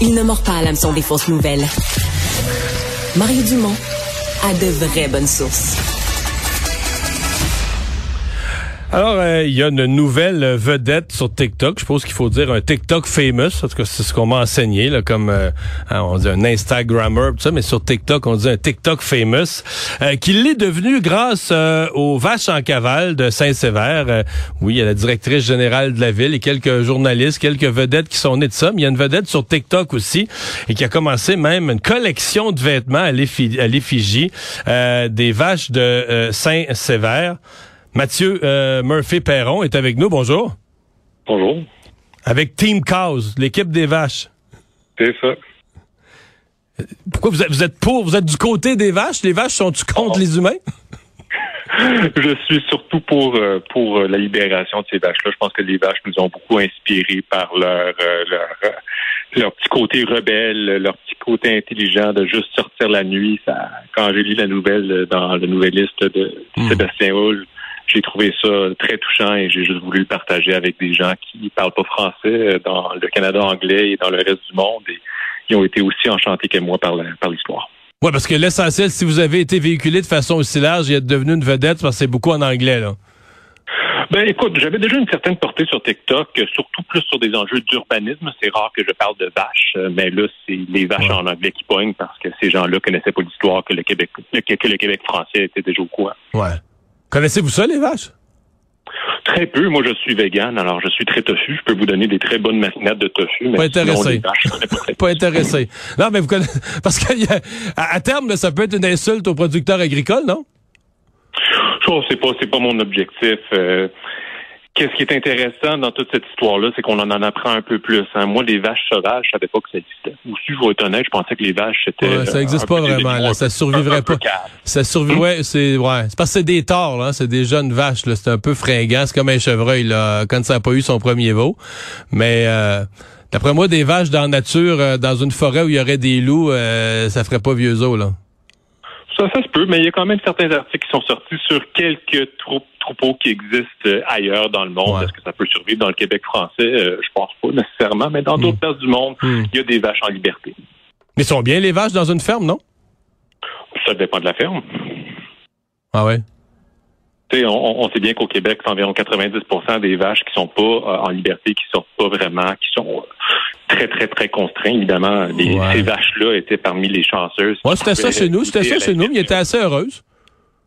Il ne mord pas à l'hameçon des fausses nouvelles. Mario Dumont a de vraies bonnes sources. Alors, euh, il y a une nouvelle vedette sur TikTok. Je pense qu'il faut dire un TikTok famous. En tout cas, c'est ce qu'on m'a enseigné, là, comme euh, hein, on dit un Instagrammer, tout ça, mais sur TikTok, on dit un TikTok famous, euh, qu'il est devenu grâce aux vaches en cavale de Saint-Sévère. oui, il y a la directrice générale de la ville et quelques journalistes, quelques vedettes qui sont nées de ça. Mais il y a une vedette sur TikTok aussi et qui a commencé même une collection de vêtements à l'effigie des vaches de Saint-Sévère. Mathieu euh, Murphy-Perron est avec nous. Bonjour. Bonjour. Avec Team Cows, l'équipe des vaches. C'est ça. Pourquoi vous êtes, vous êtes pour, vous êtes du côté des vaches? Les vaches sont-tu contre les humains? Je suis surtout pour euh, pour la libération de ces vaches-là. Je pense que les vaches nous ont beaucoup inspirés par leur euh, leur, leur petit côté rebelle, leur petit côté intelligent de juste sortir la nuit. Ça, quand j'ai lu la nouvelle dans la nouvelle liste de hmm. Sébastien Hull, j'ai trouvé ça très touchant et j'ai juste voulu le partager avec des gens qui parlent pas français euh, dans le Canada anglais et dans le reste du monde. Et ils ont été aussi enchantés que moi par l'histoire. Oui, parce que l'essentiel, si vous avez été véhiculé de façon aussi large et êtes devenu une vedette, parce que c'est beaucoup en anglais, là. Ben écoute, j'avais déjà une certaine portée sur TikTok, surtout plus sur des enjeux d'urbanisme. C'est rare que je parle de vaches, euh, mais là, c'est les vaches en anglais qui poignent parce que ces gens-là connaissaient pas l'histoire que le Québec que le Québec français était déjà au courant. Ouais. Connaissez-vous ça, les vaches? Très peu. Moi, je suis vegan, alors je suis très tofu. Je peux vous donner des très bonnes machinades de tofu. Mais pas intéressé. pas, intéressé. Non, mais vous connaissez... Parce qu'à à terme, ça peut être une insulte aux producteurs agricoles, non? Je sais pas, c'est pas mon objectif. Euh, Qu'est-ce qui est intéressant dans toute cette histoire-là, c'est qu'on en, apprend un peu plus. Hein. Moi, les vaches sauvages, je savais pas que ça existait. Ou si je vais être honnête, je pensais que les vaches, c'était... Ouais, ça n'existe pas vraiment. Là. Ça survivrait pas. Ça survivrait, c'est ouais, c'est parce que c'est des torts, là. C'est des jeunes vaches. Là. C'est un peu fringant. C'est comme un chevreuil là, quand ça n'a pas eu son premier veau. Mais euh, d'après moi, des vaches dans la nature, euh, dans une forêt où il y aurait des loups, euh, ça ferait pas vieux os, là. Ça, ça se peut, mais il y a quand même certains articles qui sont sortis sur quelques troupeaux qui existent euh, ailleurs dans le monde. Est-ce que ça peut survivre dans le Québec français? Euh, je pense pas nécessairement, mais dans d'autres hmm. places du monde, hmm. il y a des vaches en liberté. Mais sont bien les vaches dans une ferme, non? Ça dépend de la ferme. Ah ouais? On, on, sait bien qu'au Québec, c'est environ 90% des vaches qui sont pas euh, en liberté, qui sortent pas vraiment, qui sont très, très, très contraints. Évidemment, ces vaches-là étaient parmi les chanceuses. Ouais, c'était ça chez nous. C'était ça chez nous, mais ils étaient assez heureuses.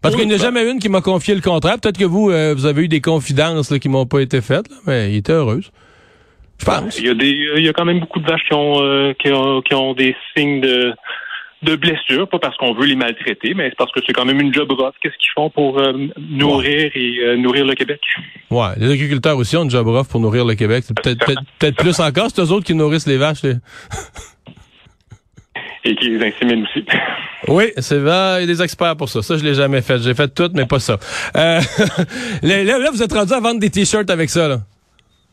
Parce qu'il n'y a jamais une qui m'a confié le contraire. Peut-être que vous, euh, vous avez eu des confidences là, qui m'ont pas été faites, mais ils étaient heureuses. Je pense. Il y, a des, il y a quand même beaucoup de vaches qui ont, euh, qui ont, qui ont des signes de, de blessures, pas parce qu'on veut les maltraiter, mais c'est parce que c'est quand même une job rough. Qu'est-ce qu'ils font pour euh, nourrir et euh, nourrir le Québec? Ouais, les agriculteurs aussi ont une job rough pour nourrir le Québec. C'est peut-être peut-être plus encore, c'est eux autres qui nourrissent les vaches. et qui les inséminent aussi. Oui, c'est vrai, il y a des experts pour ça. Ça, je l'ai jamais fait. J'ai fait tout, mais pas ça. Euh, là, vous êtes rendu à vendre des t-shirts avec ça, là?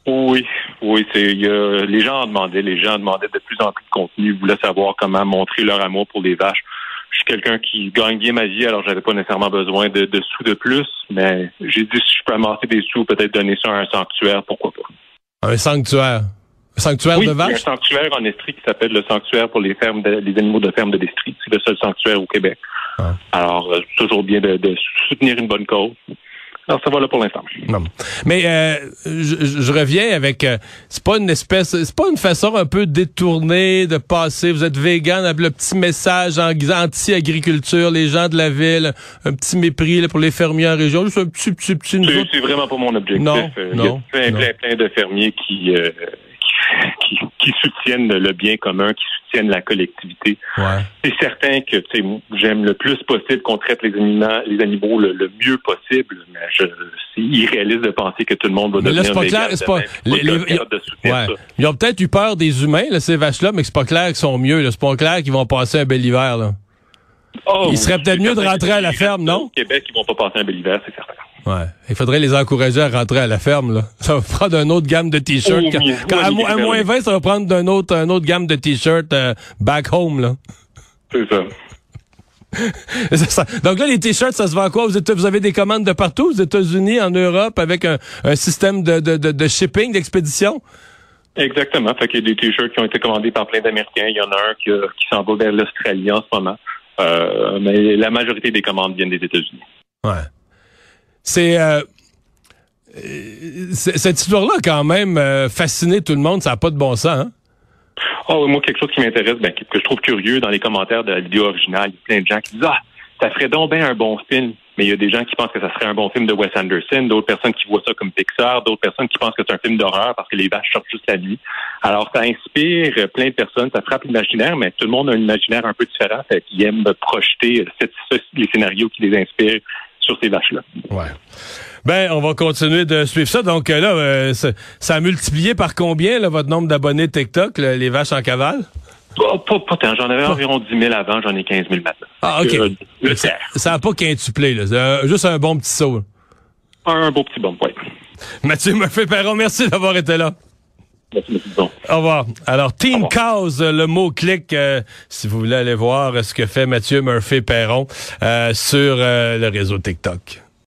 Oui, oui, c'est les gens en demandaient, les gens demandaient de plus en plus de contenu, ils voulaient savoir comment montrer leur amour pour les vaches. Je suis quelqu'un qui gagne bien ma vie, alors j'avais pas nécessairement besoin de, sous de plus, mais j'ai dit si je peux amasser des sous, peut-être donner ça à un sanctuaire, pourquoi pas. Un sanctuaire. Un sanctuaire de vaches? Il y a un sanctuaire en Estrie qui s'appelle le sanctuaire pour les fermes les animaux de ferme de l'Estrie. C'est le seul sanctuaire au Québec. Ah. Alors, euh, toujours bien de, soutenir une bonne cause. Alors, ça va là pour l'instant. Non. Mais euh, je, je reviens avec euh, c'est pas une espèce c'est pas une façon un peu détournée de passer vous êtes vegan avec le petit message anti-agriculture les gens de la ville un petit mépris là, pour les fermiers en région juste un petit petit petit C'est c'est vraiment pas mon objectif. Non, Euh, non, Il y a plein, non. plein, plein de fermiers qui, euh, qui, qui, soutiennent le bien commun, qui soutiennent la collectivité. ouais. C'est certain que tu sais, moi, j'aime le plus possible qu'on traite les animaux, les animaux le, le mieux possible, mais je, c'est irréaliste de penser que tout le monde va Mais là, devenir c'est pas clair, c'est pas- les- les- de Ouais. Ils ont peut-être eu peur des humains, là, ces vaches-là, mais c'est pas clair qu'ils sont mieux. là. C'est pas clair qu'ils vont passer un bel hiver. Là. Oh, Il serait peut-être mieux de rentrer à la ferme, non? Au Québec, ils vont pas passer un bel hiver, c'est certain. Ouais. Il faudrait les encourager à rentrer à la ferme. Là. Ça va prendre une autre gamme de t-shirts. Oh, Quand- oui, quand- oui, à, moins 20, ça va prendre d'une autre, une autre gamme de t-shirts euh, back home. Là. C'est ça. Donc là, les t-shirts, ça se vend quoi? Vous, êtes- vous avez des commandes de partout, aux États-Unis, en Europe, avec un, un système de, de, de, de shipping, d'expédition? Exactement. Fait qu'il y a des t-shirts qui ont été commandés par plein d'Américains. Il y en a un qui, qui s'en va vers l'Australie en ce moment. Euh, mais la majorité des commandes viennent des États-Unis. Ouais. C'est... Euh, cette histoire-là, a quand même, euh, fasciné tout le monde. Ça n'a pas de bon sens, hein? Oh, moi, quelque chose qui m'intéresse, ben, que que je trouve curieux dans les commentaires de la vidéo originale, il y a plein de gens qui disent Ah, ça ferait donc bien un bon film. Mais il y a des gens qui pensent que ça serait un bon film de Wes Anderson, d'autres personnes qui voient ça comme Pixar, d'autres personnes qui pensent que c'est un film d'horreur parce que les vaches sortent juste la nuit. Alors, ça inspire plein de personnes, ça frappe l'imaginaire, mais tout le monde a un imaginaire un peu différent, fait qu'ils aiment projeter ce- les scénarios qui les inspirent sur ces vaches-là. Ouais. Ben, on va continuer de suivre ça. Donc euh, là, euh, ça, a multiplié par combien là, votre nombre d'abonnés TikTok, les vaches en cavale? Pas, pas, pas tant. J'en avais environ 10 000 avant, j'en ai 15 000 maintenant. Ah, OK. Euh, le Ça- tiers. Ça n'a pas quintuplé, là. C'est, euh, juste un bon petit saut. là. Un beau petit bon, oui. Mathieu Murphy-Perron, merci d'avoir été là. Au revoir. Alors, Team revoir. Cause, euh, le mot-clic, euh, si vous voulez aller voir euh, ce que fait Mathieu Murphy-Perron euh, sur euh, le réseau TikTok.